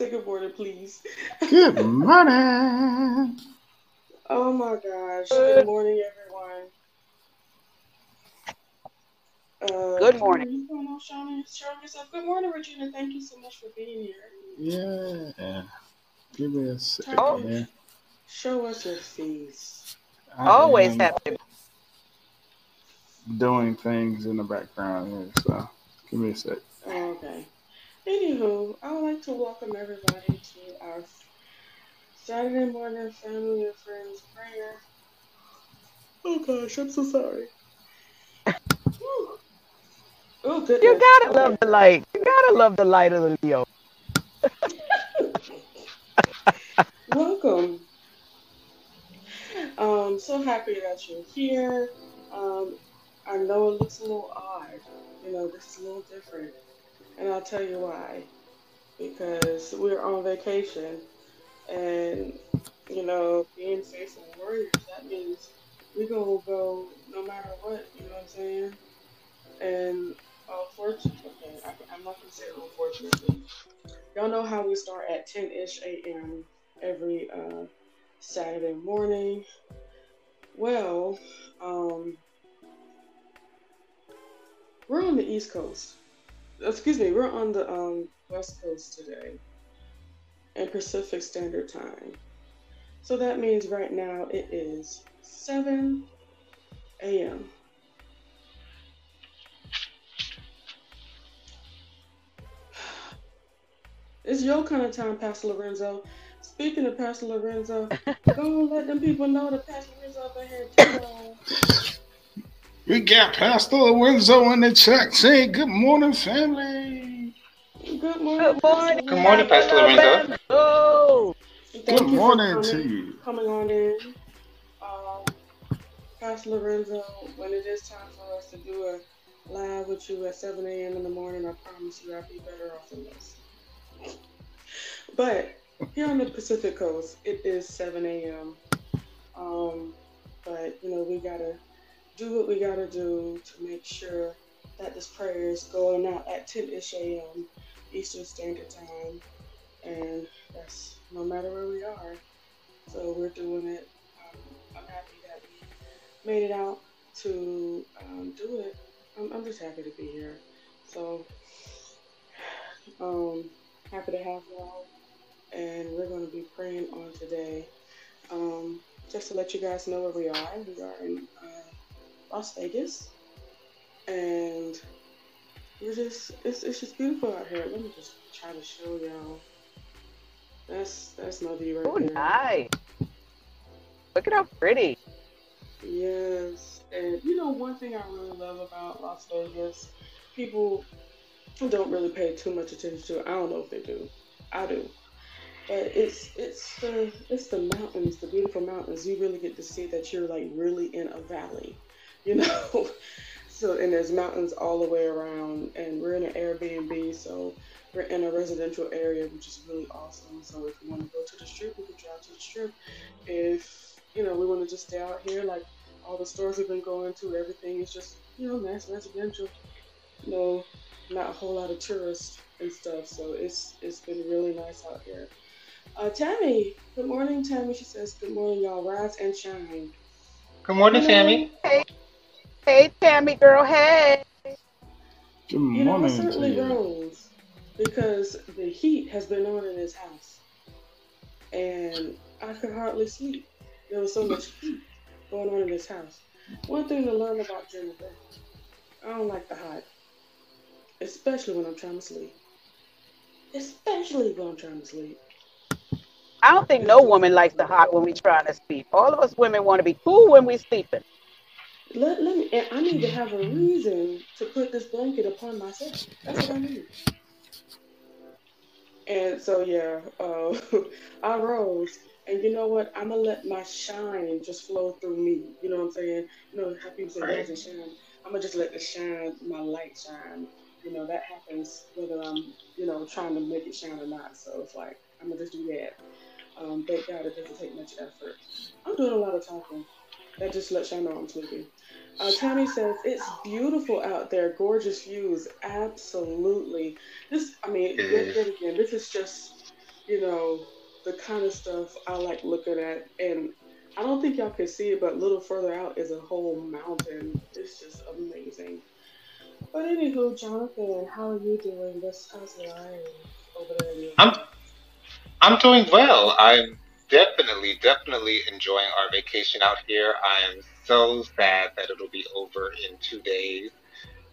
like everybody say please. Good morning. Oh my gosh. Good morning, everyone. Uh, Good morning. What's going on, Shauna? Shauna. Good morning, Regina. Thank you so much for being here. Yeah. Give me a second. Oh. here. Show us your face. Always happy. doing things in the background here, so give me a sec. Oh, okay. Anywho, I would like to welcome everybody to our Saturday morning family and friends prayer. Oh gosh, I'm so sorry. Whew. Oh goodness. You gotta love the light. You gotta love the light of the Leo. Welcome. Um, so happy that you're here. Um, I know it looks a little odd. You know, this is a little different. And I'll tell you why. Because we're on vacation. And, you know, being faithful warriors, that means we're to go no matter what. You know what I'm saying? And unfortunately, okay, I, I'm not to say unfortunately. Y'all know how we start at 10 ish a.m. every uh, Saturday morning. Well, um, we're on the East Coast. Excuse me, we're on the um, West Coast today and Pacific Standard Time. So that means right now it is 7 a.m. It's your kind of time, Pastor Lorenzo. Speaking of Pastor Lorenzo, go and let them people know that Pastor Lorenzo up in here too. We got Pastor Lorenzo in the chat saying, Good morning, family. Good morning. Good morning. Good morning, Pastor Lorenzo. Oh, Thank Good morning coming, to you. Coming on in. Um, Pastor Lorenzo, when it is time for us to do a live with you at 7 a.m. in the morning, I promise you I'll be better off than this. But here on the Pacific Coast, it is 7 a.m. Um, but, you know, we got to do what we got to do to make sure that this prayer is going out at 10 ish a.m. Eastern Standard Time. And that's no matter where we are. So we're doing it. Um, I'm happy that we made it out to um, do it. I'm, I'm just happy to be here. So, um, happy to have y'all. And we're going to be praying on today. Um, just to let you guys know where we are, we are in uh, Las Vegas. And we're just, it's, it's just beautiful out here. Let me just try to show y'all. That's that's my view right oh, there. nice. Look at how pretty. Yes, and you know one thing I really love about Las Vegas, people don't really pay too much attention to. it. I don't know if they do. I do. But it's it's the it's the mountains, the beautiful mountains. You really get to see that you're like really in a valley, you know. so and there's mountains all the way around, and we're in an Airbnb, so we're in a residential area, which is really awesome. So if you want to go to the strip, we can drive to the strip. If you know we want to just stay out here, like all the stores we've been going to, everything is just you know nice residential. No, not a whole lot of tourists and stuff. So it's it's been really nice out here. Uh, Tammy, good morning, Tammy. She says, "Good morning, y'all. Rise and shine." Good morning, Tammy. Hey, hey, Tammy girl. Hey. Good You know, it morning certainly you. grows because the heat has been on in this house, and I could hardly sleep. There was so much heat going on in this house. One thing to learn about Jennifer, I don't like the hot, especially when I'm trying to sleep. Especially when I'm trying to sleep. I don't think no woman likes the hot when we trying to sleep. All of us women want to be cool when we're sleeping. Let, let me. I need to have a reason to put this blanket upon myself. That's what I need. And so yeah, uh, I rose, and you know what? I'm gonna let my shine just flow through me. You know what I'm saying? You know how people say rise and shine. I'm gonna just let the shine, my light shine. You know that happens whether I'm, you know, trying to make it shine or not. So it's like I'm gonna just do that. Um, thank God it doesn't take much effort. I'm doing a lot of talking. That just lets y'all know I'm sleepy. Uh, Tammy says it's beautiful out there, gorgeous views. Absolutely. This, I mean, yet, yet again, this is just, you know, the kind of stuff I like looking at. And I don't think y'all can see it, but a little further out is a whole mountain. It's just amazing. But anywho, Jonathan, how are you doing? What's how's life over there? I'm I'm doing well. I'm definitely, definitely enjoying our vacation out here. I am so sad that it'll be over in two days.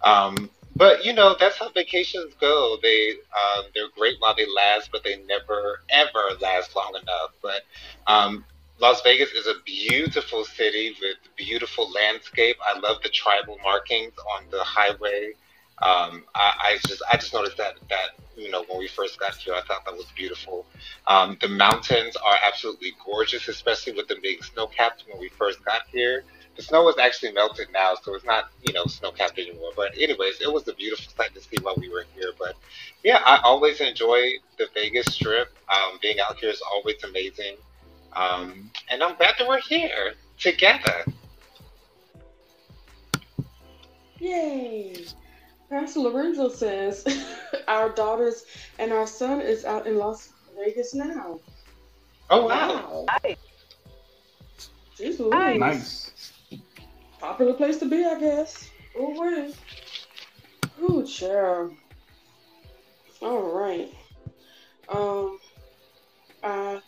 Um, but you know, that's how vacations go. They um, they're great while they last, but they never ever last long enough. But um, Las Vegas is a beautiful city with beautiful landscape. I love the tribal markings on the highway. Um, I, I just I just noticed that that you know when we first got here, I thought that was beautiful. Um, the mountains are absolutely gorgeous, especially with the big snow capped when we first got here. The snow is actually melted now, so it's not, you know, snow capped anymore. But anyways, it was a beautiful sight to see while we were here. But yeah, I always enjoy the Vegas Strip. Um, being out here is always amazing. Um, and I'm glad that we're here together. Yay! Pastor Lorenzo says our daughters and our son is out in Las Vegas now. Oh wow! Nice. Jeez Nice. Nice. Popular place to be, I guess. Oh, wait. Ooh, child. All right. Um, uh,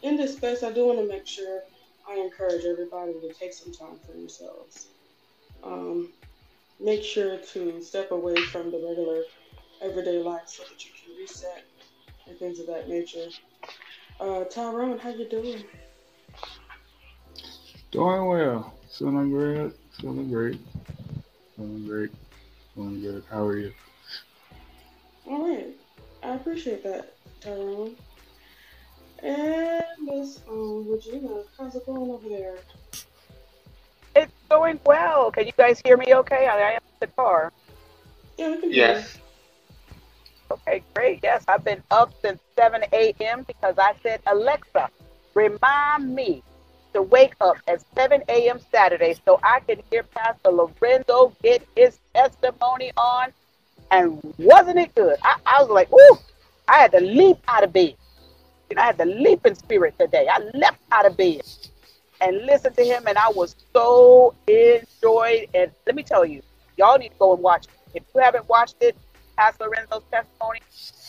in this space, I do want to make sure I encourage everybody to take some time for themselves. Um, make sure to step away from the regular everyday life so that you can reset and things of that nature. Uh, Tyrone, how you doing? Doing well. Feeling great. Feeling great. Feeling great. Feeling good. How are you? All right. I appreciate that, Tyrone. And Miss um, Regina, how's it going over there? It's going well. Can you guys hear me okay? I I am in the car. Yeah, we can hear Yes. Okay, great. Yes, I've been up since 7 a.m. because I said, Alexa, remind me to wake up at 7 a.m. Saturday so I can hear Pastor Lorenzo get his testimony on. And wasn't it good? I, I was like, ooh, I had to leap out of bed. And I had to leap in spirit today. I leapt out of bed and listened to him, and I was so enjoyed. And let me tell you, y'all need to go and watch it. If you haven't watched it, Pastor Lorenzo's testimony,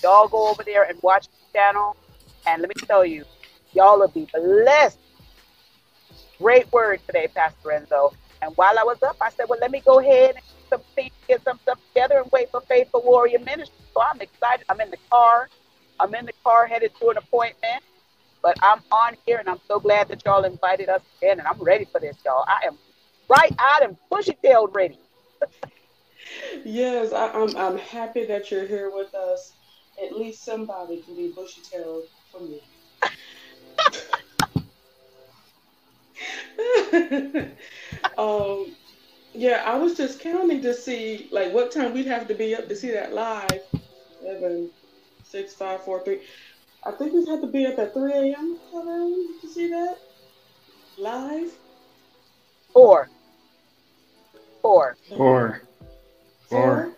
y'all go over there and watch the channel. And let me tell you, y'all will be blessed. Great word today, Pastor Lorenzo. And while I was up, I said, well, let me go ahead and get some things, get some stuff together and wait for Faithful Warrior Ministry. So I'm excited. I'm in the car. I'm in the car headed to an appointment. But I'm on here and I'm so glad that y'all invited us in and I'm ready for this, y'all. I am right out and bushy tailed ready. Yes, I, I'm. I'm happy that you're here with us. At least somebody can be bushy tailed for me. um, yeah, I was just counting to see like what time we'd have to be up to see that live. Seven, six, five, four, three. I think we'd have to be up at three a.m. Tyrone, to see that live. Four. Four. Four. Four. Four.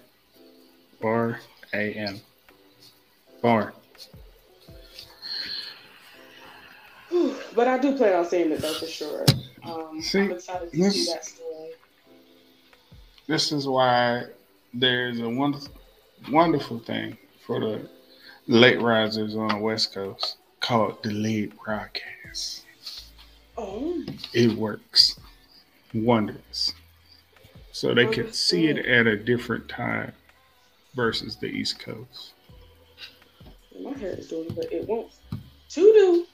4 a.m. 4. But I do plan on seeing it though for sure. Um, See, I'm excited to this- see that story. This is why there's a wonderful, wonderful thing for the late risers on the West Coast called delayed broadcast. Oh, It works wonders. So they can see it at a different time versus the East Coast. my hair is doing, but it won't. To do.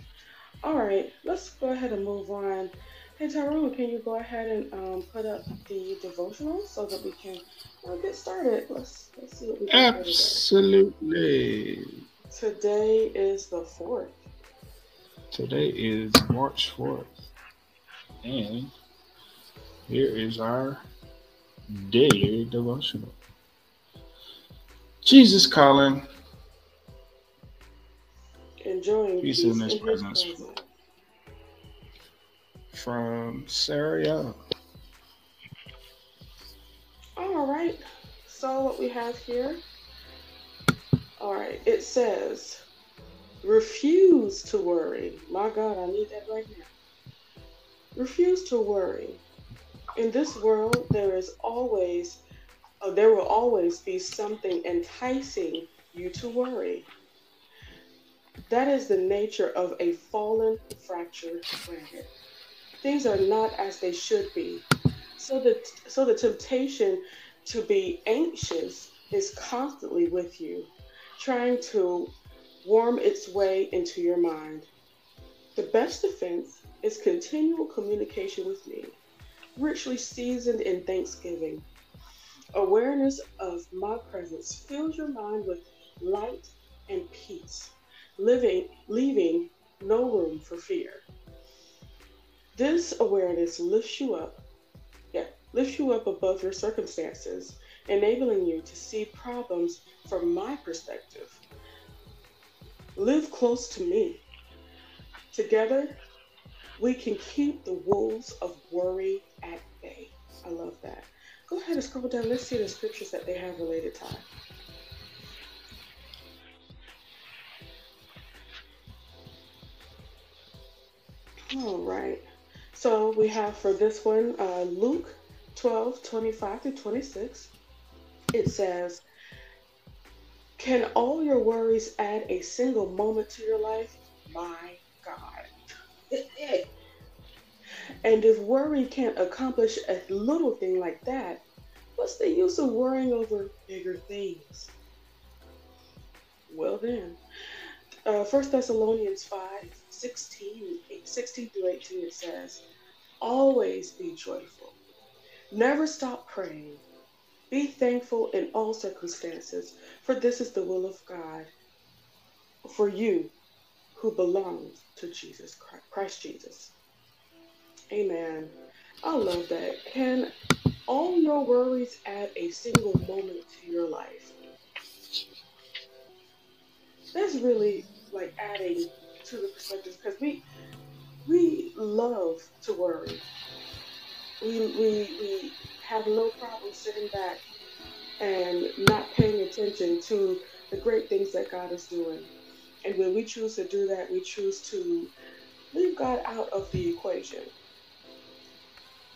All right, let's go ahead and move on. Hey Tyrone, can you go ahead and um, put up the devotional so that we can uh, get started? Let's let's see what we got here today. Absolutely. Today is the fourth. Today is March 4th. And here is our daily devotional. Jesus calling. In enjoying peace, peace in His, presence. Presence. From Sarah. All right. So what we have here. All right. It says, refuse to worry. My God, I need that right now. Refuse to worry. In this world, there is always, uh, there will always be something enticing you to worry. That is the nature of a fallen, fractured planet. Things are not as they should be. So the, so the temptation to be anxious is constantly with you, trying to worm its way into your mind. The best defense is continual communication with me, richly seasoned in thanksgiving. Awareness of my presence fills your mind with light and peace, living, leaving no room for fear. This awareness lifts you up, yeah, lifts you up above your circumstances, enabling you to see problems from my perspective. Live close to me. Together, we can keep the wolves of worry at bay. I love that. Go ahead and scroll down. Let's see the scriptures that they have related to. All right. So we have for this one uh, Luke 12 25 to 26. It says, Can all your worries add a single moment to your life? My God. and if worry can't accomplish a little thing like that, what's the use of worrying over bigger things? Well, then, uh, 1 Thessalonians 5 16, 16 through 18, it says, Always be joyful. Never stop praying. Be thankful in all circumstances, for this is the will of God for you who belong to Jesus Christ, Christ Jesus. Amen. I love that. Can all your worries add a single moment to your life? That's really like adding to the perspective because we we love to worry. We, we, we have no problem sitting back and not paying attention to the great things that God is doing. And when we choose to do that, we choose to leave God out of the equation.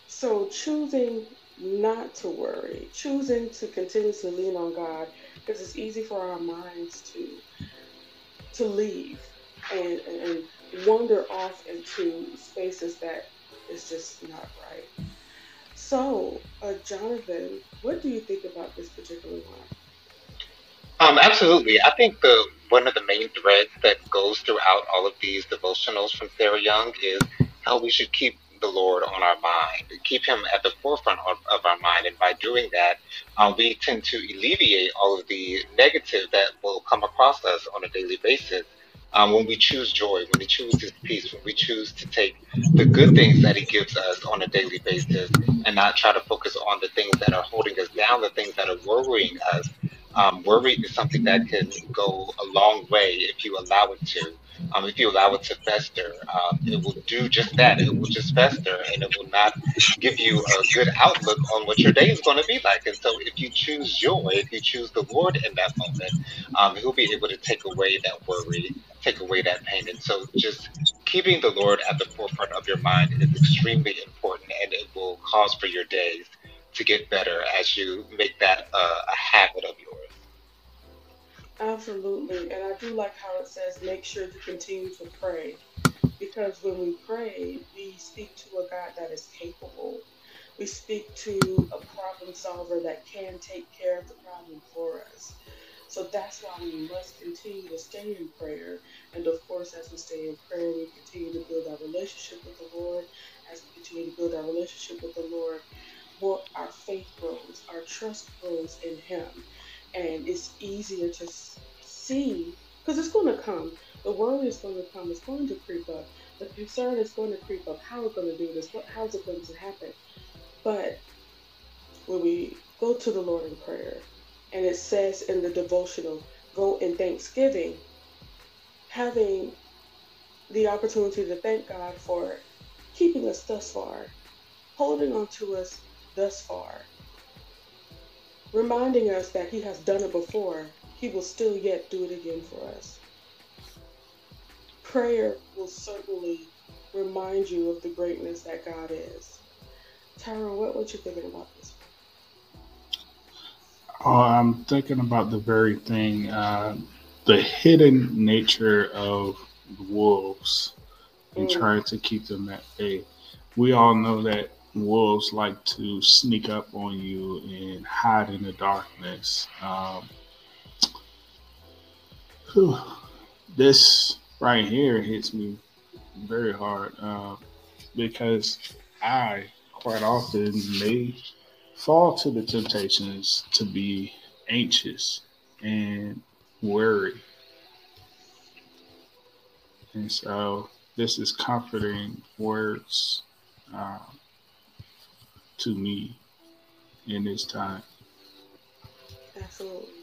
So choosing not to worry, choosing to continue to lean on God, because it's easy for our minds to to leave and, and wander off into spaces that is just not right. So, uh, Jonathan, what do you think about this particular one? Um, absolutely. I think the one of the main threads that goes throughout all of these devotionals from Sarah Young is how we should keep the Lord on our mind, keep Him at the forefront of, of our mind. And by doing that, um, we tend to alleviate all of the negative that will come across us on a daily basis um, when we choose joy, when we choose His peace, when we choose to take the good things that He gives us on a daily basis and not try to focus on the things that are holding us down, the things that are worrying us. Um, worry is something that can go a long way if you allow it to. Um, if you allow it to fester, um, it will do just that. It will just fester and it will not give you a good outlook on what your day is going to be like. And so, if you choose joy, if you choose the Lord in that moment, um, He'll be able to take away that worry take away that pain. And so just keeping the Lord at the forefront of your mind is extremely important and it will cause for your days to get better as you make that uh, a habit of yours. Absolutely. And I do like how it says make sure to continue to pray. Because when we pray, we speak to a God that is capable. We speak to a problem solver that can take care of the problem for us. So that's why we must continue to stay in prayer. And of course, as we stay in prayer, we continue to build our relationship with the Lord. As we continue to build our relationship with the Lord, more our faith grows, our trust grows in Him. And it's easier to see, because it's going to come. The worry is going to come. It's going to creep up. The concern is going to creep up. How are we going to do this? What, how is it going to happen? But when we go to the Lord in prayer, and it says in the devotional, go in thanksgiving. having the opportunity to thank God for keeping us thus far, holding on to us thus far, reminding us that He has done it before, He will still yet do it again for us. Prayer will certainly remind you of the greatness that God is. Tyrone, what what you thinking about this? Oh, I'm thinking about the very thing, uh, the hidden nature of wolves and Mm. trying to keep them at bay. We all know that wolves like to sneak up on you and hide in the darkness. Um, whew, this right here hits me very hard uh, because I quite often may fall to the temptations to be anxious and worry. And so this is comforting words uh, to me in this time. Absolutely.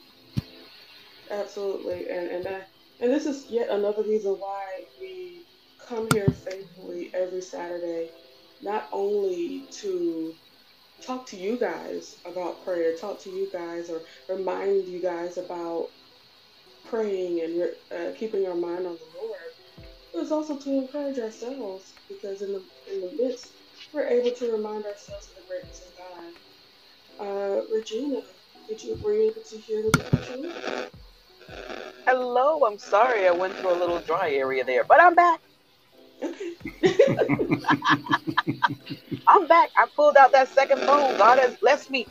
Absolutely. And and that and this is yet another reason why we come here faithfully every Saturday, not only to talk to you guys about prayer, talk to you guys or remind you guys about praying and uh, keeping our mind on the Lord, but it's also to encourage ourselves because in the in the midst we're able to remind ourselves of the greatness of God. Uh, Regina, did you were you able to hear the devotion? Hello, I'm sorry I went through a little dry area there, but I'm back. I'm back. I pulled out that second phone. God has blessed me.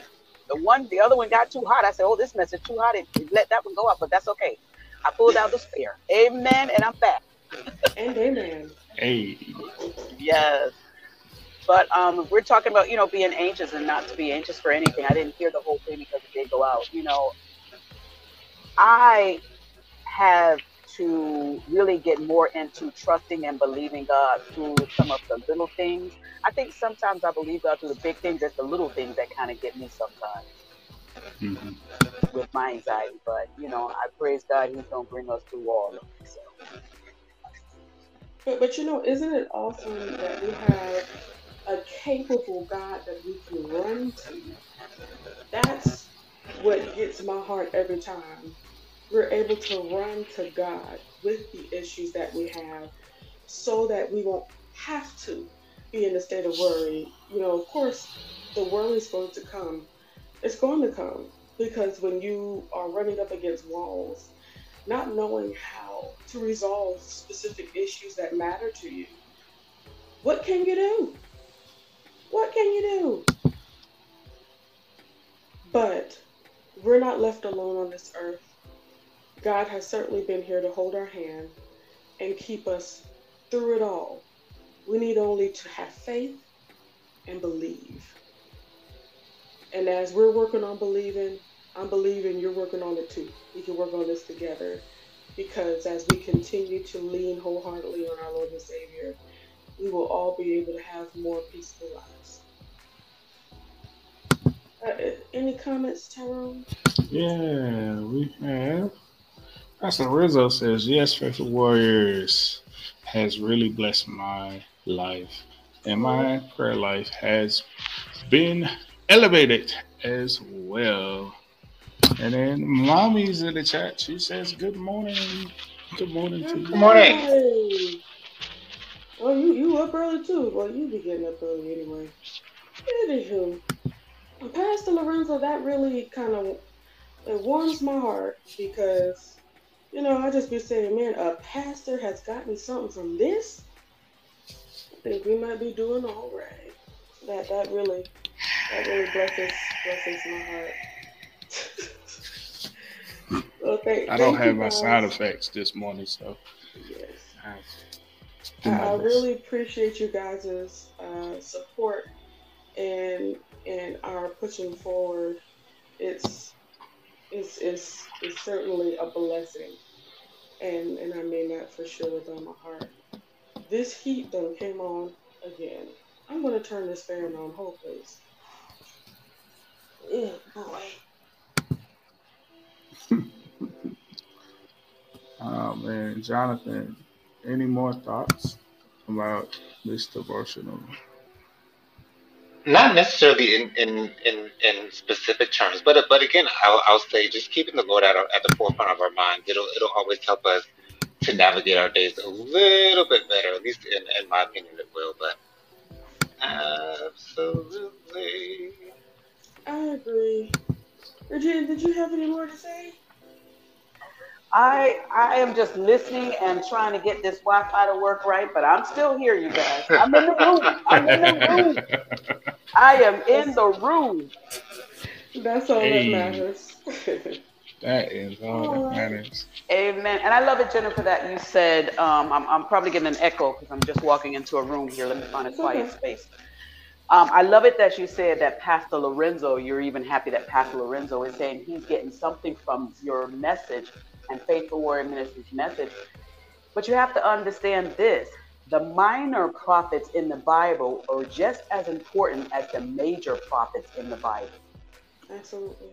The one, the other one got too hot. I said, "Oh, this message too hot." It, it let that one go out, but that's okay. I pulled out the spare. Amen, and I'm back. and amen. Hey, Yes. But um, we're talking about you know being anxious and not to be anxious for anything. I didn't hear the whole thing because it did go out. You know, I have to really get more into trusting and believing God through some of the little things. I think sometimes I believe God through the big things. It's the little things that kind of get me sometimes Mhm. with my anxiety. But you know, I praise God. He's gonna bring us through all of it. So. But but you know, isn't it awesome that we have a capable God that we can run to? That's what gets my heart every time. We're able to run to God with the issues that we have so that we won't have to be in a state of worry. You know, of course, the worry is going to come. It's going to come because when you are running up against walls, not knowing how to resolve specific issues that matter to you, what can you do? What can you do? But we're not left alone on this earth. God has certainly been here to hold our hand and keep us through it all. We need only to have faith and believe. And as we're working on believing, I'm believing you're working on it too. We can work on this together because as we continue to lean wholeheartedly on our Lord and Savior, we will all be able to have more peaceful lives. Uh, any comments, Tyrone? Yeah, we have. Pastor Rizzo says, Yes, Faithful Warriors has really blessed my life, and my prayer life has been elevated as well. And then mommy's in the chat. She says, Good morning. Good morning to you. Good morning. Oh, you, you up early too. Well, you be getting up early anyway. Anywho, Pastor Lorenzo, that really kind of it warms my heart because, you know, I just be saying, man, a pastor has gotten something from this. I think we might be doing all right. That that really that really blesses blesses my heart. well, thank, I don't have my sound effects this morning, so Yes. I do I, my I best. really appreciate you guys' uh, support and and our pushing forward. It's it's it's it's certainly a blessing, and and I mean that for sure with all my heart. This heat though came on again. I'm gonna turn this fan on. Hold please. Yeah, boy. oh man, Jonathan, any more thoughts about this devotional? Not necessarily in, in, in, in specific terms, but but again, I'll, I'll say just keeping the Lord at, our, at the forefront of our minds. It'll it'll always help us to navigate our days a little bit better. At least in, in my opinion, it will. But absolutely, I agree. Regina, did you have any more to say? I I am just listening and trying to get this Wi-Fi to work right, but I'm still here, you guys. I'm in the room. I'm in the room. I am in the room. That's all Hey. that matters. That is all that matters. Amen. And I love it, Jennifer, that you said um, I'm, I'm probably getting an echo because I'm just walking into a room here. Let me find a quiet okay. space. Um, I love it that you said that Pastor Lorenzo, you're even happy that Pastor Lorenzo is saying he's getting something from your message and Faithful Warrior Ministries message. But you have to understand this the minor prophets in the Bible are just as important as the major prophets in the Bible. Absolutely.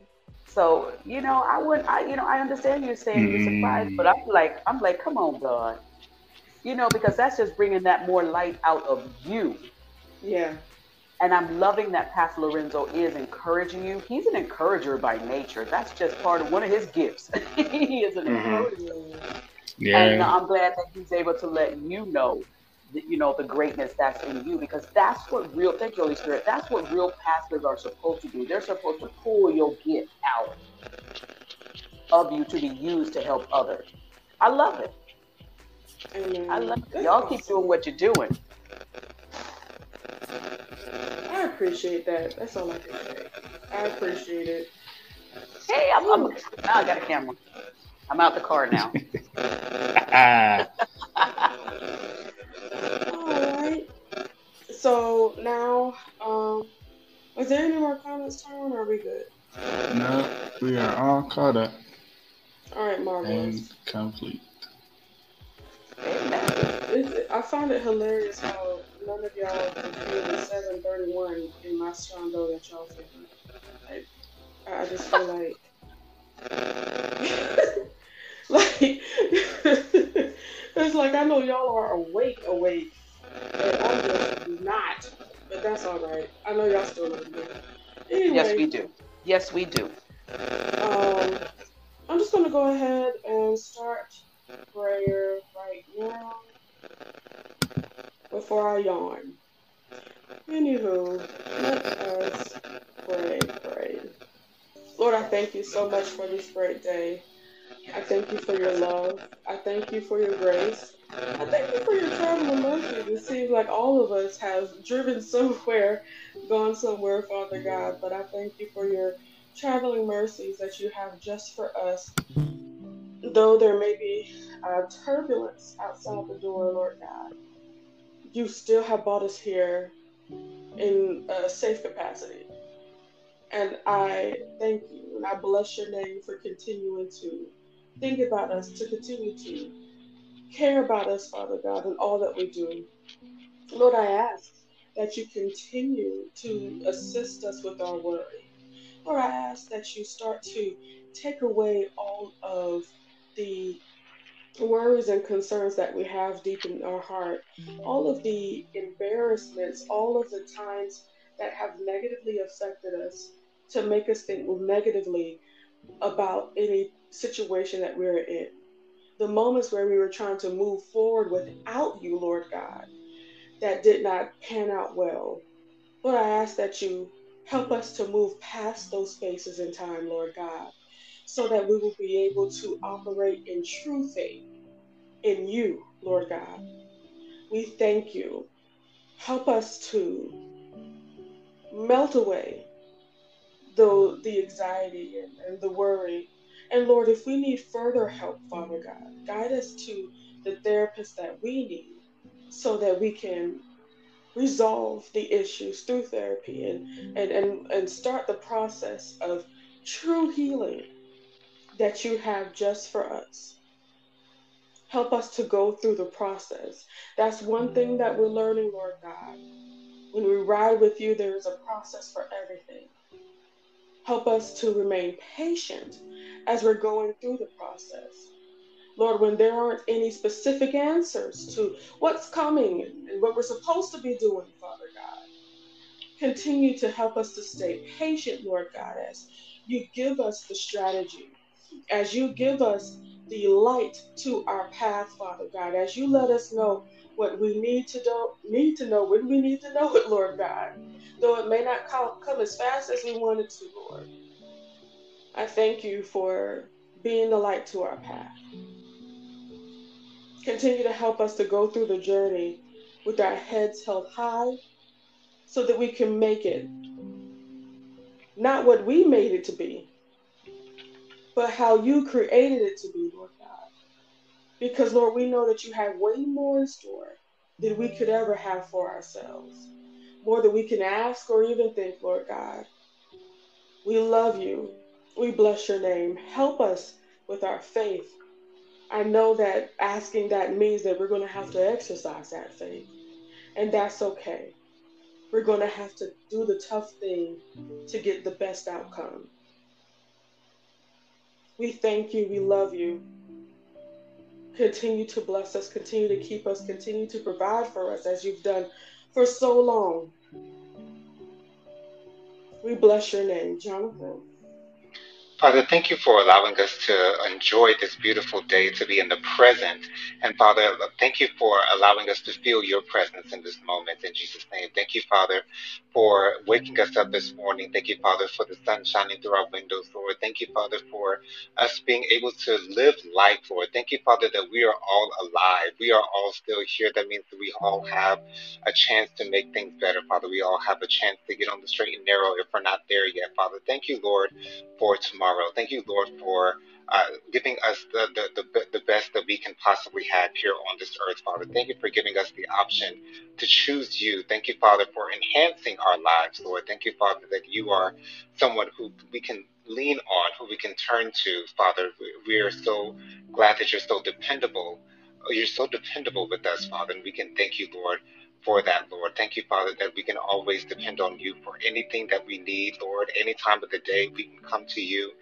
So, you know, I would I you know, I understand you saying you're surprised, but I'm like I'm like, come on, God. You know, because that's just bringing that more light out of you. Yeah. And I'm loving that Pastor Lorenzo is encouraging you. He's an encourager by nature. That's just part of one of his gifts. he is an Mhm. encourager. Yeah. And I'm glad that he's able to let you know, that, you know, the greatness that's in you because that's what real, thank you, Holy Spirit, that's what real pastors are supposed to do. They're supposed to pull your gift out of you to be used to help others. I love it. Amen. I love it. Y'all keep doing what you're doing. I appreciate that. That's all I can say. I appreciate it. Hey, I'm, I'm now I got a camera. I'm out the car now. Ah, All right. So now, um, is there any more comments, Tyrone? Or are we good? no, we are all caught up All right, marvelous. and complete. Amen. It's, I find it hilarious how none of y'all can feel the 731 in my strondo that y'all feel. Like, I I just feel like, like, it's like I know y'all are awake, awake, and I'm just not. But that's all right. I know y'all still love me. Anyway, Yes, we do. Yes, we do. um, I'm just gonna go ahead and start prayer right now before I yawn. Anywho, let us pray, pray. Lord, I thank you so much for this great day. I thank you for your love. I thank you for your grace. I thank you for your traveling mercies. It seems like all of us have driven somewhere, gone somewhere, Father God, but I thank you for your traveling mercies that you have just for us. Though there may be uh, turbulence outside the door, Lord God, you still have brought us here in a safe capacity. And I thank you and I bless your name for continuing to think about us, to continue to care about us, Father God, in all that we do. Lord, I ask that you continue to assist us with our worry. Lord, I ask that you start to take away all of the worries and concerns that we have deep in our heart, mm-hmm. all of the embarrassments, all of the times that have negatively affected us to make us think negatively about any situation that we're in. The moments where we were trying to move forward without you, Lord God, that did not pan out well. But I ask that you help us to move past those spaces in time, Lord God, so that we will be able to operate in true faith in you, Lord God. We thank you. Help us to melt away the, the anxiety and, and the worry. And Lord, if we need further help, Father God, guide us to the therapist that we need so that we can resolve the issues through therapy and, and, and, and start the process of true healing that you have just for us. Help us to go through the process. That's one thing that we're learning, Lord God. When we ride with you, there is a process for everything. Help us to remain patient as we're going through the process. Lord, when there aren't any specific answers to what's coming and what we're supposed to be doing, Father God, continue to help us to stay patient, Lord God, as you give us the strategy, as you give us the light to our path, Father God, as you let us know what we need to know, need to know when we need to know it, Lord God, though it may not come, come as fast as we want it to, Lord. I thank you for being the light to our path. Continue to help us to go through the journey with our heads held high so that we can make it not what we made it to be, but how you created it to be, Lord God. Because, Lord, we know that you have way more in store than we could ever have for ourselves, more than we can ask or even think, Lord God. We love you. We bless your name. Help us with our faith I know that asking that means that we're going to have to exercise that faith. And that's okay. We're going to have to do the tough thing to get the best outcome. We thank you. We love you. Continue to bless us. Continue to keep us. Continue to provide for us as you've done for so long. We bless your name, Jonathan. Father, thank you for allowing us to enjoy this beautiful day, to be in the present. And Father, thank you for allowing us to feel your presence in this moment in Jesus' name. Thank you, Father, for waking us up this morning. Thank you, Father, for the sun shining through our windows, Lord. Thank you, Father, for us being able to live life, Lord. Thank you, Father, that we are all alive. We are all still here. That means that we all have a chance to make things better, Father. We all have a chance to get on the straight and narrow if we're not there yet, Father. Thank you, Lord, for tomorrow tomorrow. Thank you, Lord, for uh, giving us the, the, the, the best that we can possibly have here on this earth, Father. Thank you for giving us the option to choose you. Thank you, Father, for enhancing our lives, Lord. Thank you, Father, that you are someone who we can lean on, who we can turn to, Father. We are so glad that you're so dependable. You're so dependable with us, Father, and we can thank you, Lord, for that, Lord. Thank you, Father, that we can always depend on you for anything that we need, Lord. Any time of the day, we can come to you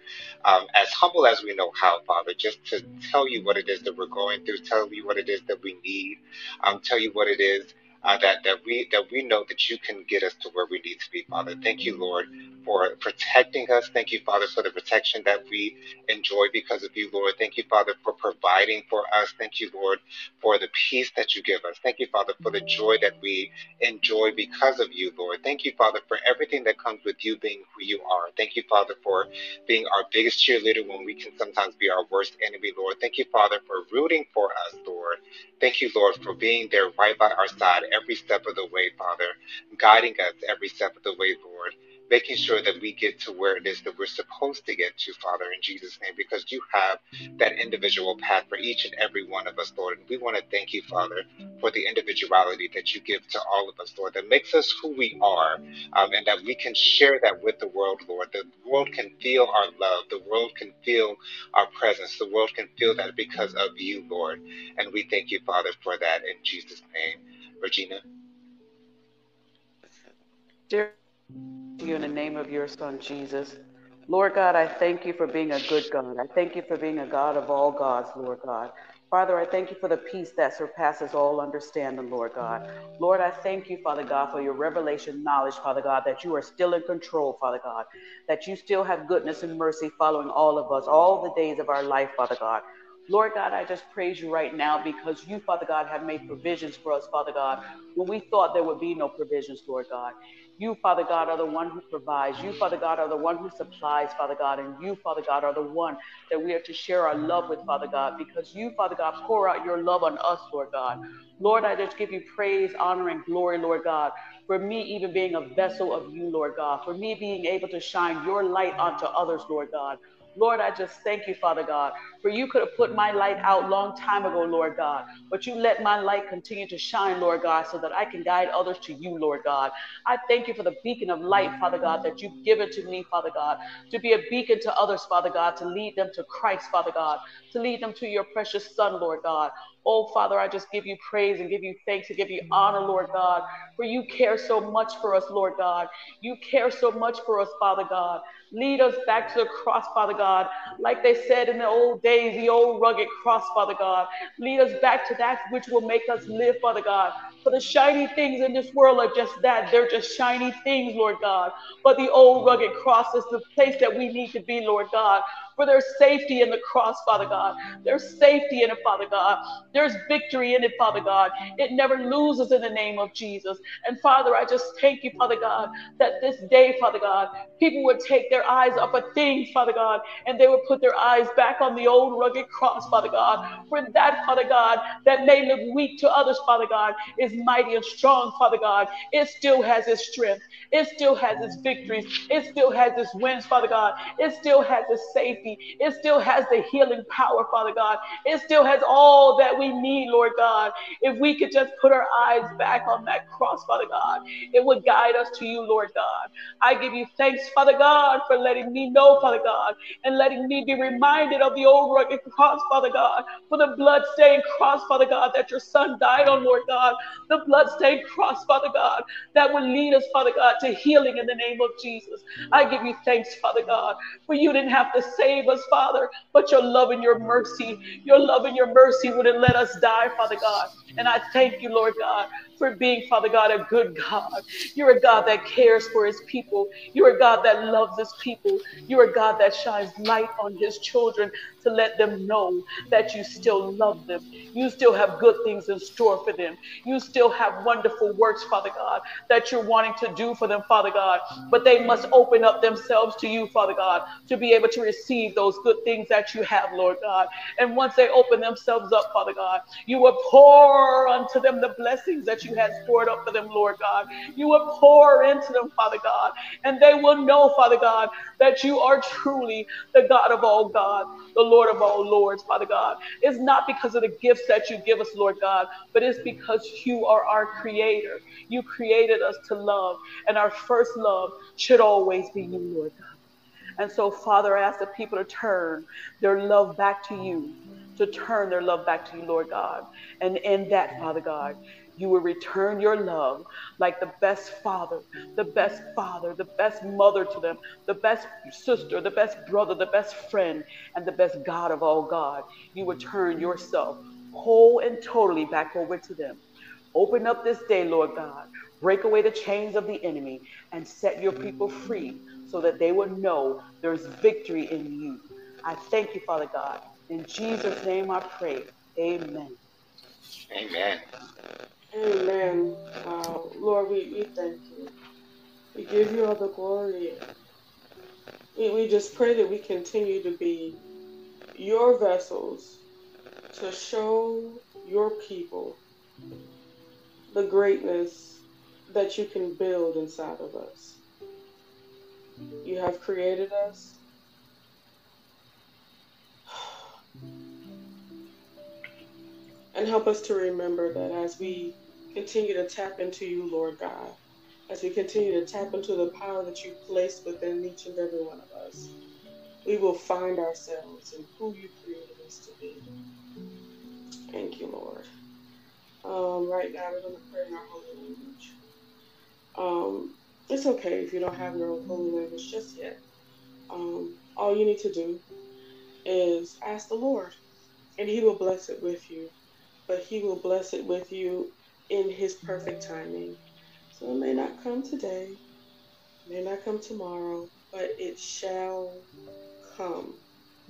um, as humble as we know how, Father, just to tell you what it is that we're going through, tell you what it is that we need, um, tell you what it is uh, that that we that we know that you can get us to where we need to be, Father. Thank you, Lord, for protecting us. Thank you, Father, for the protection that we enjoy because of you, Lord. Thank you, Father, for providing for us. Thank you, Lord, for the peace that you give us. Thank you, Father, for the joy that we enjoy because of you, Lord. Thank you, Father, for everything that comes with you being who you are. Thank you, Father, for being our biggest cheerleader when we can sometimes be our worst enemy, Lord. Thank you, Father, for rooting for us, Lord. Thank you, Lord, for being there right by our side every step of the way, Father, guiding us every step of the way, Lord making sure that we get to where it is that we're supposed to get to, Father, in Jesus' name, because you have that individual path for each and every one of us, Lord. And we want to thank you, Father, for the individuality that you give to all of us, Lord, that makes us who we are, um, and that we can share that with the world, Lord. The world can feel our love, the world can feel our presence, the world can feel that because of you, Lord. And we thank you, Father, for that in Jesus' name. Regina. Dear you in the name of your son Jesus. Lord God, I thank you for being a good God. I thank you for being a God of all gods, Lord God. Father, I thank you for the peace that surpasses all understanding, Lord God. Lord, I thank you, Father God, for your revelation knowledge, Father God, that you are still in control, Father God, that you still have goodness and mercy following all of us all the days of our life, Father God. Lord God, I just praise you right now because you, Father God, have made provisions for us, Father God, when we thought there would be no provisions, Lord God. You, Father God, are the one who provides. You, Father God, are the one who supplies, Father God. And you, Father God, are the one that we are to share our love with, Father God, because you, Father God, pour out your love on us, Lord God. Lord, I just give you praise, honor, and glory, Lord God, for me even being a vessel of you, Lord God, for me being able to shine your light onto others, Lord God. Lord, I just thank you, Father God, for you could have put my light out long time ago, Lord God, but you let my light continue to shine, Lord God, so that I can guide others to you, Lord God. I thank you for the beacon of light, Father God, that you've given to me, Father God, to be a beacon to others, Father God, to lead them to Christ, Father God, to lead them to your precious Son, Lord God. Oh, Father, I just give you praise and give you thanks and give you honor, Lord God, for you care so much for us, Lord God. You care so much for us, Father God. Lead us back to the cross, Father God. Like they said in the old days, the old rugged cross, Father God. Lead us back to that which will make us live, Father God. For the shiny things in this world are just that. They're just shiny things, Lord God. But the old rugged cross is the place that we need to be, Lord God. For there's safety in the cross, Father God. There's safety in it, Father God. There's victory in it, Father God. It never loses in the name of Jesus. And Father, I just thank you, Father God, that this day, Father God, people would take their eyes off of things, Father God, and they would put their eyes back on the old rugged cross, Father God. For that, Father God, that may look weak to others, Father God, is mighty and strong, Father God. It still has its strength. It still has its victories. It still has its wins, Father God. It still has its safety. It still has the healing power, Father God. It still has all that we need, Lord God. If we could just put our eyes back on that cross, Father God, it would guide us to you, Lord God. I give you thanks, Father God, for letting me know, Father God, and letting me be reminded of the old rugged cross, Father God, for the blood-stained cross, Father God, that your son died on, Lord God. The blood-stained cross, Father God, that would lead us, Father God, to healing in the name of Jesus. I give you thanks, Father God, for you didn't have to save us, Father, but your love and your mercy, your love and your mercy wouldn't let us die, Father God. And I thank you, Lord God, for being, Father God, a good God. You're a God that cares for his people. You're a God that loves his people. You're a God that shines light on his children to let them know that you still love them. You still have good things in store for them. You still have wonderful works, Father God, that you're wanting to do for them, Father God. But they must open up themselves to you, Father God, to be able to receive those good things that you have, Lord God. And once they open themselves up, Father God, you will pour unto them the blessings that you had stored up for them, Lord God. You will pour into them, Father God, and they will know, Father God, that you are truly the God of all God, the Lord of all lords, Father God. It's not because of the gifts that you give us, Lord God, but it's because you are our creator. You created us to love, and our first love should always be you, Lord God. And so, Father, I ask the people to turn their love back to you, to turn their love back to you, Lord God. And in that, Father God, you will return your love like the best father, the best father, the best mother to them, the best sister, the best brother, the best friend, and the best God of all God. You will turn yourself whole and totally back over to them. Open up this day, Lord God. Break away the chains of the enemy and set your people free so that they will know there's victory in you. I thank you, Father God. In Jesus' name I pray. Amen. Amen. Amen. Uh, Lord, we, we thank you. We give you all the glory. We, we just pray that we continue to be your vessels to show your people the greatness that you can build inside of us. You have created us. And help us to remember that as we continue to tap into you, Lord God, as we continue to tap into the power that you placed within each and every one of us, we will find ourselves in who you created us to be. Thank you, Lord. Um, right now, we're going to pray in our holy language. Um, it's okay if you don't have your own holy language just yet. Um, all you need to do is ask the Lord, and He will bless it with you but he will bless it with you in his perfect timing. So it may not come today, may not come tomorrow, but it shall come.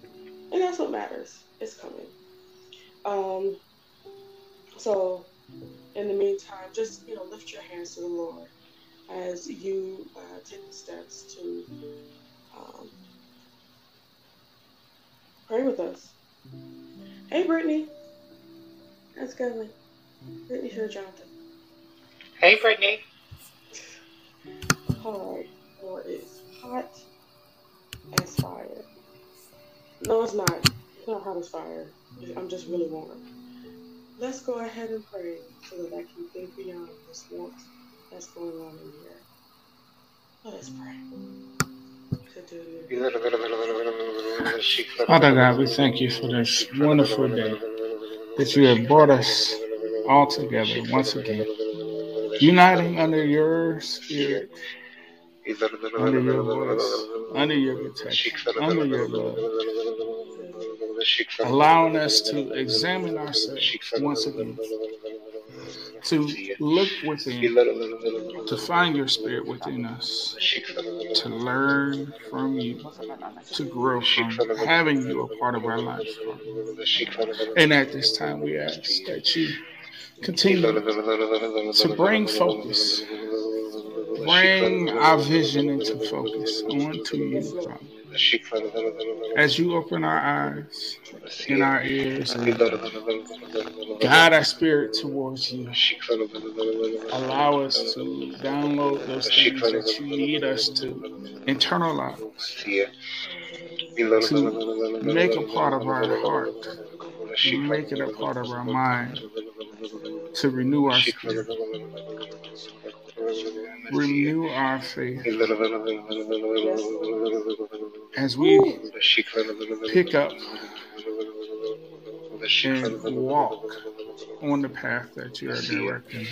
And that's what matters. It's coming. Um, so in the meantime, just you know, lift your hands to the Lord as you uh, take the steps to um, pray with us. Hey, Brittany. How's it going? Brittany here, Jonathan. Hey, Brittany. Hard or it's hot as fire. No, it's not. It's not hot as fire. I'm just really warm. Let's go ahead and pray so that I can think beyond this warmth that's going on in here. Let us pray. Father God, we thank you for this wonderful day. That you have brought us all together once again, uniting under your spirit, under your voice, under your protection, under your love, allowing us to examine ourselves once again, to look within, to find your spirit within us, to learn from you, to grow from having you a part of our life. And at this time, we ask that you continue to bring focus, bring our vision into focus onto you, Father. As you open our eyes and our ears guide our spirit towards you, allow us to download those things that you need us to internalize, to make a part of our heart, make it a part of our mind, to renew our spirit, renew our faith as we pick up and walk on the path that you are directing.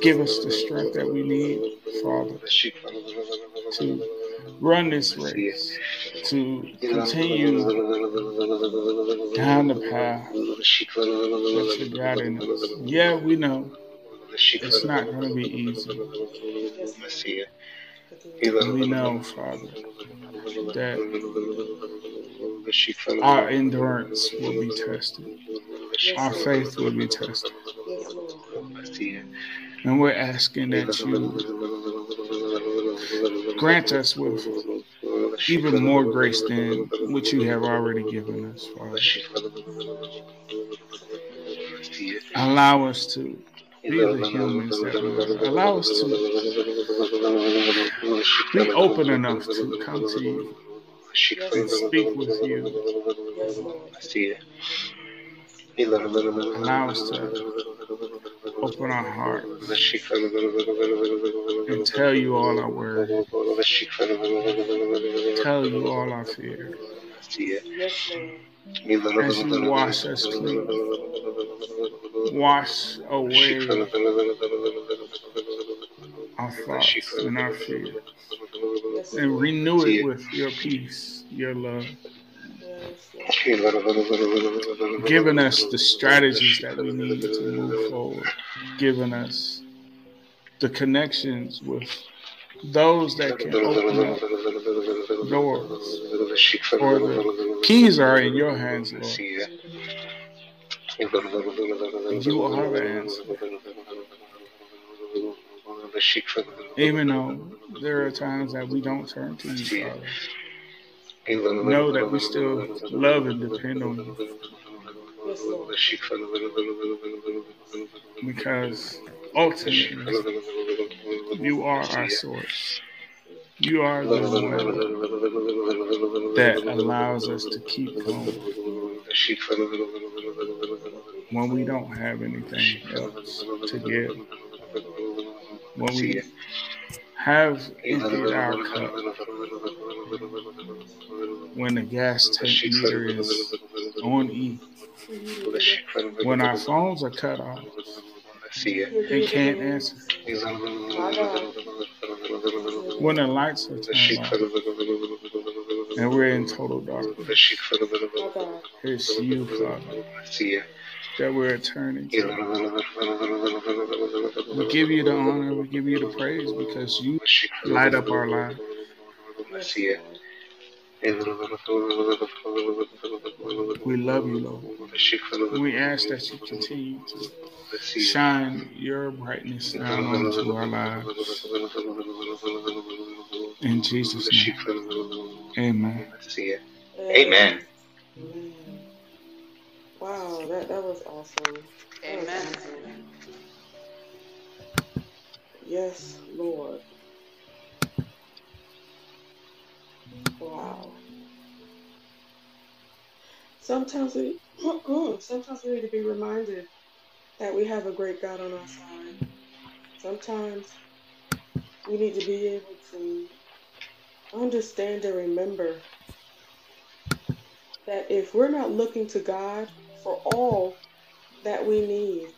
Give us the strength that we need, Father, to run this race, to continue down the path that you're guiding us. Yeah, we know it's not going to be easy. We know, Father, that our endurance will be tested, our faith will be tested. And we're asking that you grant us with even more grace than what you have already given us, Father. Allow us to be the humans that we are. Allow us to be open enough to come to you and speak with you. Allow us to open our heart and tell you all our words, tell you all our fears. As you wash us clean, wash away our thoughts and our fears, and renew it with your peace, your love. Giving us the strategies that we need to move forward, giving us the connections with those that can open up doors. For the keys are in your hands, Lord. You are the answer. Even though there are times that we don't turn to you, Father. Know that we still love and depend on you. Because ultimately, you are our source. You are the one that allows us to keep going when we don't have anything else to give. When we have emptied our cup, when the gas tank meter is on E, when our phones are cut off, and can't answer. When the lights are turned off and we're in total darkness, it's you, Father, that we're turning to. We give you the honor, we give you the praise because you light up our lives. We love you, Lord. We ask that you continue to shine your brightness down onto our lives. In Jesus' name. Amen. Amen. Wow, that, that was awesome. That was Amen. awesome. Yes, Lord. Wow. Sometimes we sometimes we need to be reminded that we have a great God on our side. Sometimes we need to be able to understand and remember that if we're not looking to God for all that we need,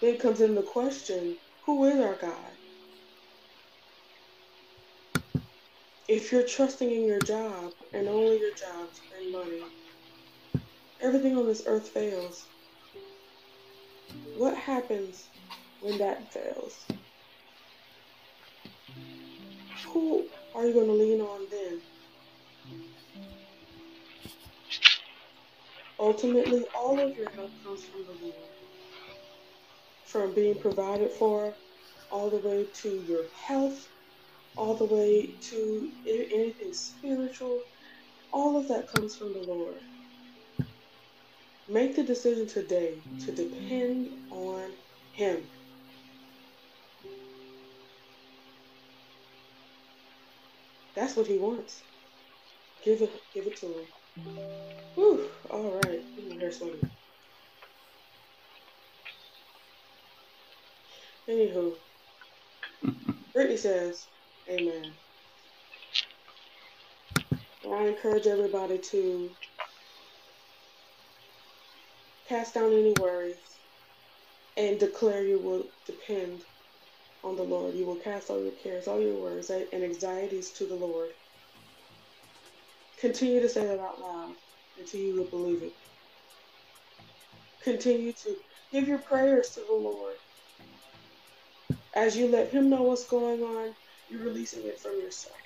then comes in the question who is our God? If you're trusting in your job and only your job to bring money, everything on this earth fails. What happens when that fails? Who are you going to lean on then? Ultimately, all of your help comes from the Lord. From being provided for, all the way to your health, all the way to anything spiritual, all of that comes from the Lord. Make the decision today to depend on Him. That's what He wants. Give it, give it to Him. Whew, all right. Here's one. Anywho, Brittany says, Amen. And I encourage everybody to cast down any worries and declare you will depend on the Lord. You will cast all your cares, all your worries, and anxieties to the Lord. Continue to say that out loud until you will believe it. Continue to give your prayers to the Lord. As you let Him know what's going on, you're releasing it from yourself.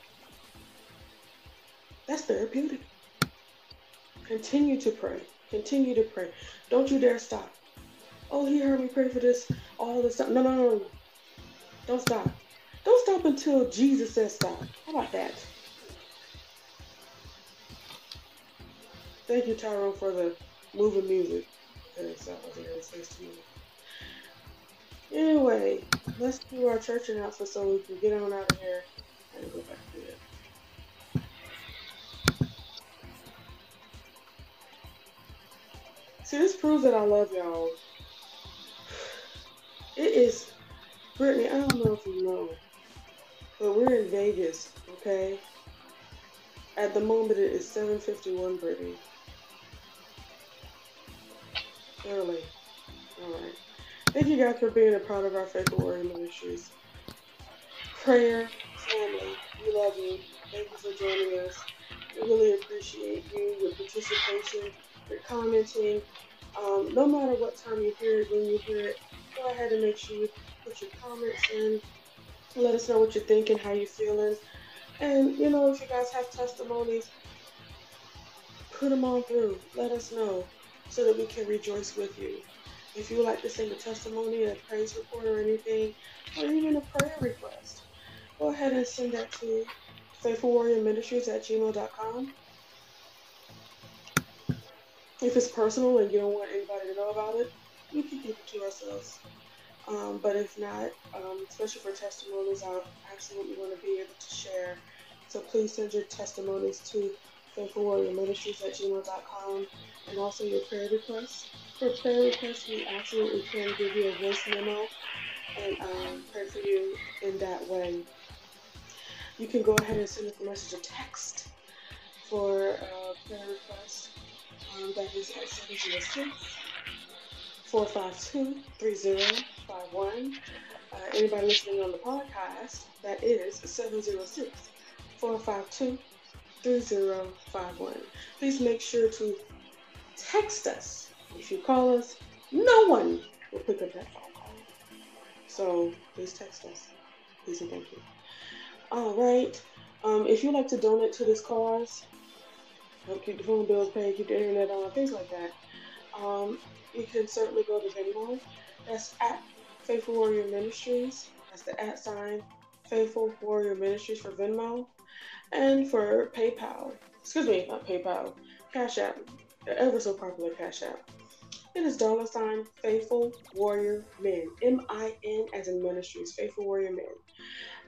That's therapeutic. Continue to pray. Continue to pray. Don't you dare stop. Oh, he heard me pray for this all this time. No, no, no, no. Don't stop. Don't stop until Jesus says stop. How about that? Thank you, Tyrone, for the moving music. Anyway, let's do our church announcement so we can get on out of here and go back to it. See, this proves that I love y'all. It is, Brittany, I don't know if you know, but we're in Vegas, okay? At the moment, it is 7.51, Brittany. Early. Alright. Thank you guys for being a part of our Faithful Warrior Ministries. Prayer, family, we love you. Thank you for joining us. We really appreciate you, your participation, your commenting. Um, no matter what time you hear it, when you hear it, go ahead and make sure you put your comments in. Let us know what you're thinking, how you're feeling. And, you know, if you guys have testimonies, put them on through. Let us know so that we can rejoice with you. If you would like to send a testimony, a praise report, or anything, or even a prayer request, go ahead and send that to faithfulwarriorministries at gmail.com. If it's personal and you don't want anybody to know about it, we can keep it to ourselves. Um, but if not, um, especially for testimonies, I absolutely want to be able to share. So please send your testimonies to faithfulwarriorministries at gmail.com and also your prayer requests. For prayer requests, we absolutely can give you a voice memo and um, pray for you in that way. You can go ahead and send us a message or text for uh, prayer requests. Um, that is at 706 452 3051. Uh, anybody listening on the podcast, that is 706 452 3051. Please make sure to text us. If you call us, no one will pick up that phone call. So please text us. Please and thank you. All right. Um, if you'd like to donate to this cause, help keep the phone bills paid, keep the internet on, things like that, um, you can certainly go to Venmo. That's at Faithful Warrior Ministries. That's the at sign Faithful Warrior Ministries for Venmo. And for PayPal, excuse me, not PayPal, Cash App, ever so popular Cash App. It is dollar sign Faithful Warrior Min, M I N as in ministries, Faithful Warrior Min.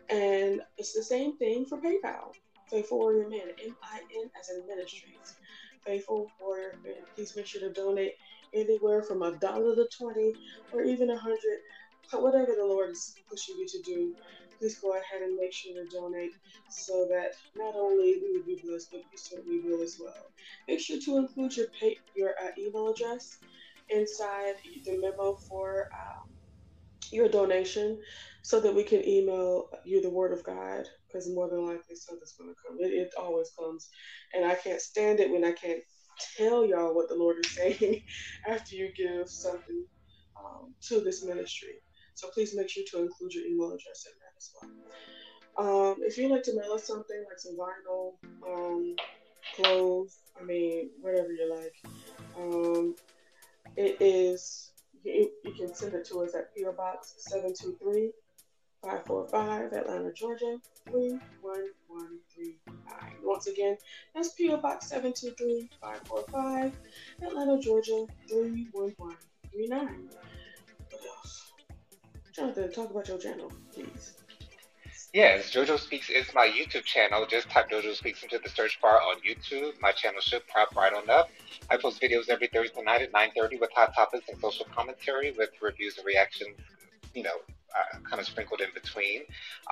And it's the same thing for PayPal, Faithful Warrior Min, M I N as in ministries, Faithful Warrior Min. Please make sure to donate anywhere from a dollar to 20 or even a hundred, whatever the Lord is pushing you to do. Please go ahead and make sure to donate so that not only we will be blessed, but you certainly will as well. Make sure to include your pay, your uh, email address inside the memo for um, your donation so that we can email you the word of God because more than likely something's going to come. It, it always comes. And I can't stand it when I can't tell y'all what the Lord is saying after you give something um, to this ministry. So please make sure to include your email address in that as well. Um, if you'd like to mail us something like some vinyl, um, clothes, I mean, whatever you like, um, it is, you, you can send it to us at PO Box 723 545 Atlanta, Georgia 31139. Once again, that's PO Box 723 545 Atlanta, Georgia 31139. What else? Jonathan, talk about your channel, please. Yes, JoJo Speaks is my YouTube channel. Just type JoJo Speaks into the search bar on YouTube. My channel should pop right on up. I post videos every Thursday night at 9.30 with hot topics and social commentary with reviews and reactions, you know, uh, kind of sprinkled in between.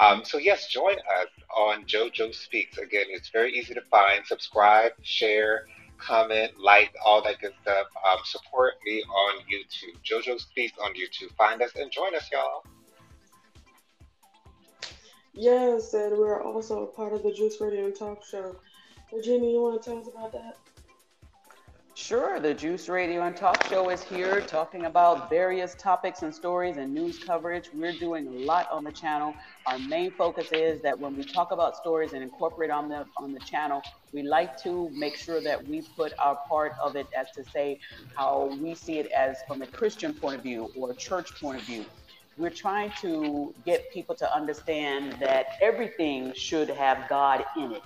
Um, so yes, join us on JoJo Speaks. Again, it's very easy to find. Subscribe, share, comment, like, all that good stuff. Um, support me on YouTube. JoJo Speaks on YouTube. Find us and join us, y'all. Yes, and we're also a part of the Juice Radio Talk Show. Regina, you want to tell us about that? Sure, the Juice Radio and Talk Show is here talking about various topics and stories and news coverage. We're doing a lot on the channel. Our main focus is that when we talk about stories and incorporate on the on the channel, we like to make sure that we put our part of it as to say how we see it as from a Christian point of view or a church point of view. We're trying to get people to understand that everything should have God in it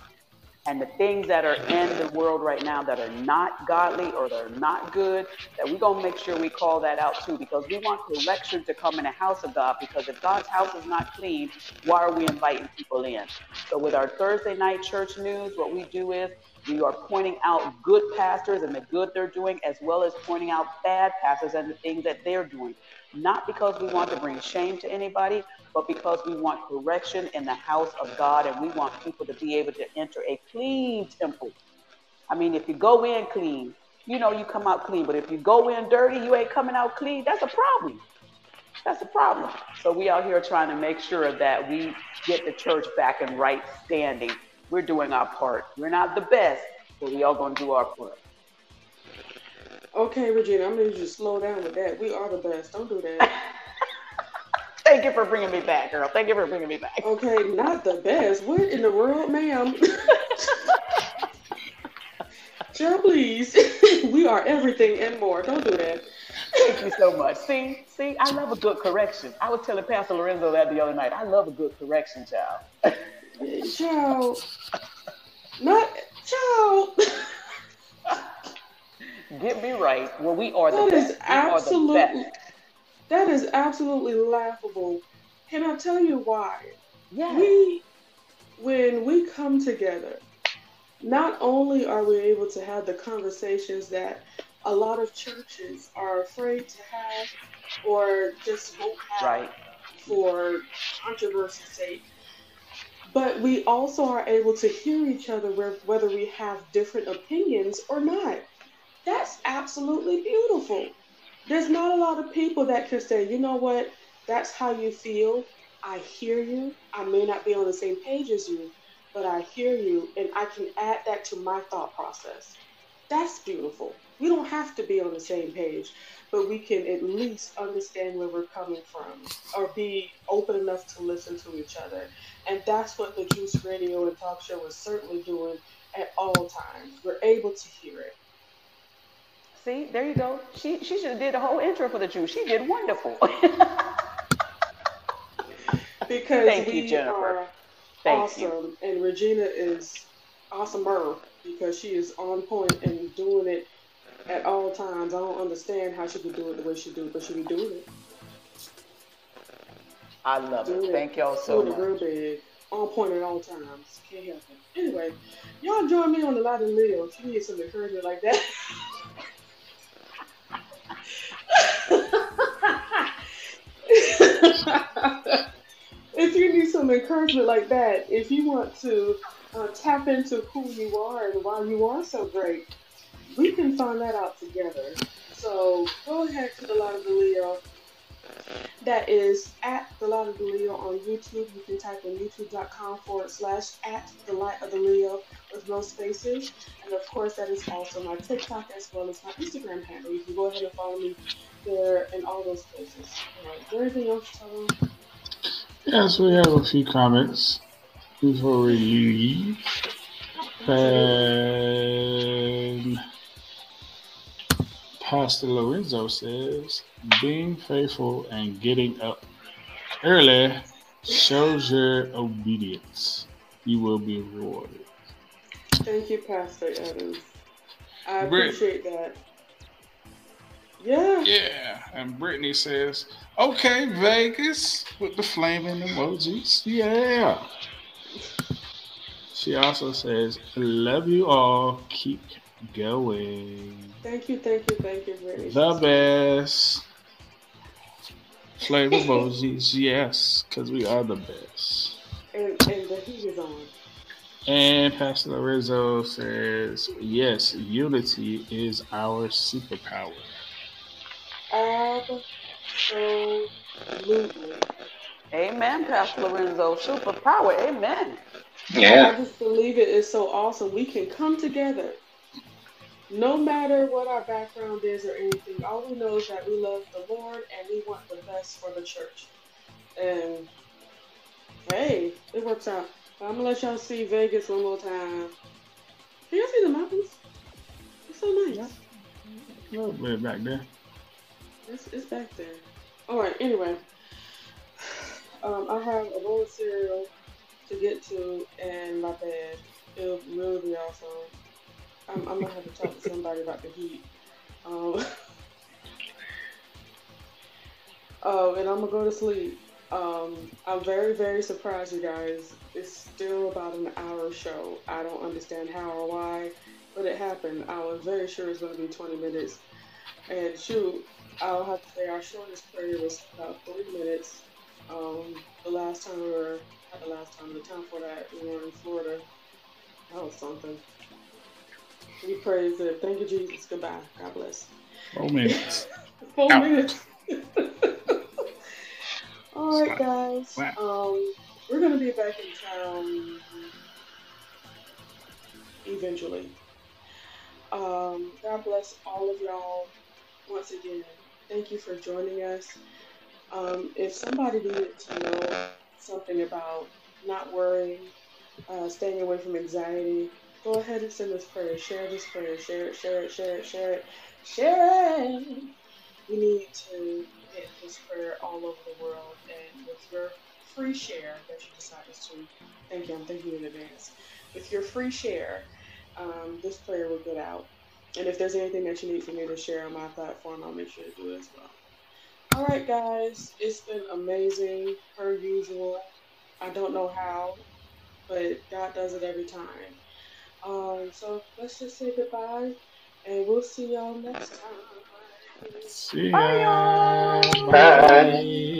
and the things that are in the world right now that are not godly or that are not good, that we're going to make sure we call that out too, because we want correction to come in the house of God. Because if God's house is not clean, why are we inviting people in? So, with our Thursday night church news, what we do is we are pointing out good pastors and the good they're doing, as well as pointing out bad pastors and the things that they're doing. Not because we want to bring shame to anybody, but because we want correction in the house of God and we want people to be able to enter a clean temple. I mean, if you go in clean, you know you come out clean, but if you go in dirty, you ain't coming out clean, that's a problem. That's a problem. So we out here trying to make sure that we get the church back in right standing. We're doing our part. We're not the best, but we all gonna do our part. Okay, Regina, I'm gonna just slow down with that. We are the best. Don't do that. Thank you for bringing me back, girl. Thank you for bringing me back. Okay, not the best. What in the world, ma'am? Chill, please. we are everything and more. Don't do that. Thank you so much. See, see, I love a good correction. I was telling Pastor Lorenzo that the other night. I love a good correction, child. child. Not child. Get me right. Well, we are the that best. Is absolutely, that is absolutely laughable. Can I tell you why? Yeah. We, when we come together, not only are we able to have the conversations that a lot of churches are afraid to have or just won't have right. for controversy's sake, but we also are able to hear each other whether we have different opinions or not. That's absolutely beautiful. There's not a lot of people that can say, you know what, that's how you feel. I hear you. I may not be on the same page as you, but I hear you and I can add that to my thought process. That's beautiful. We don't have to be on the same page, but we can at least understand where we're coming from or be open enough to listen to each other. And that's what the Juice Radio and Talk Show is certainly doing at all times. We're able to hear it. See, there you go. She she should have did the whole intro for the Juice. She did wonderful. because Thank we you, Jennifer. are Thank awesome, you. and Regina is awesomer because she is on point and doing it at all times. I don't understand how she could do it the way she do it, but she be doing it. I love Doing it. it. Thank y'all so doing it real much. big, on point at all times. Can't help it. Anyway, y'all join me on the Lot and Leo if you need some encouragement like that. if you need some encouragement like that, if you want to uh, tap into who you are and why you are so great, we can find that out together. So go ahead to the Light of the Leo. That is at the Light of the Leo on YouTube. You can type in youtube.com forward slash at the Light of the Leo with no spaces. And of course, that is also my TikTok as well as my Instagram handle. You can go ahead and follow me there in all those places. All right, is there anything else to tell them? Yes, we have a few comments before we leave. And Pastor Lorenzo says, being faithful and getting up early shows your obedience. You will be rewarded. Thank you, Pastor Evans. I Brit- appreciate that. Yeah. Yeah, and Brittany says, okay, Vegas with the flaming emojis. Yeah. She also says, love you all. Keep going. Thank you, thank you, thank you, Brittany. The best. Flame emojis, yes, because we are the best. And, and the heat is on. And Pastor Lorenzo says, yes, unity is our superpower. Absolutely. Amen, Pastor Lorenzo. Superpower. Amen. Yeah. I just believe it is so awesome. We can come together. No matter what our background is or anything, all we know is that we love the Lord and we want the best for the church. And hey, it works out. I'm gonna let y'all see Vegas one more time. Can y'all see the mountains? It's so nice. A little bit back there. It's, it's back there. All right. Anyway, um, I have a bowl of cereal to get to and my bed. It'll really be awesome. I'm, I'm gonna have to talk to somebody about the heat. Um, oh, and I'm gonna go to sleep. Um, I'm very, very surprised, you guys. It's still about an hour show. I don't understand how or why, but it happened. I was very sure it's gonna be 20 minutes. And shoot, I'll have to say our shortest prayer was about three minutes. Um, the last time we were, not the last time, the time for that, we were in Florida. That was something. We praised it. Thank you, Jesus. Goodbye. God bless. Four minutes. Four minutes. All right, guys. Um, we're gonna be back in town eventually. Um, God bless all of y'all once again. Thank you for joining us. Um, if somebody needed to know something about not worrying, uh, staying away from anxiety, go ahead and send this prayer. Share this prayer. Share it, share it, share it, share it, share it. We need to get this prayer all over the world. And with your free share that you decided to, thank you, I'm thanking you in advance. With your free share, um, this prayer will get out. And if there's anything that you need for me to share on my platform, I'll make sure to do it as well. All right, guys, it's been amazing per usual. I don't know how, but God does it every time. Um, so let's just say goodbye, and we'll see y'all next time. See Bye, ya. y'all. Bye.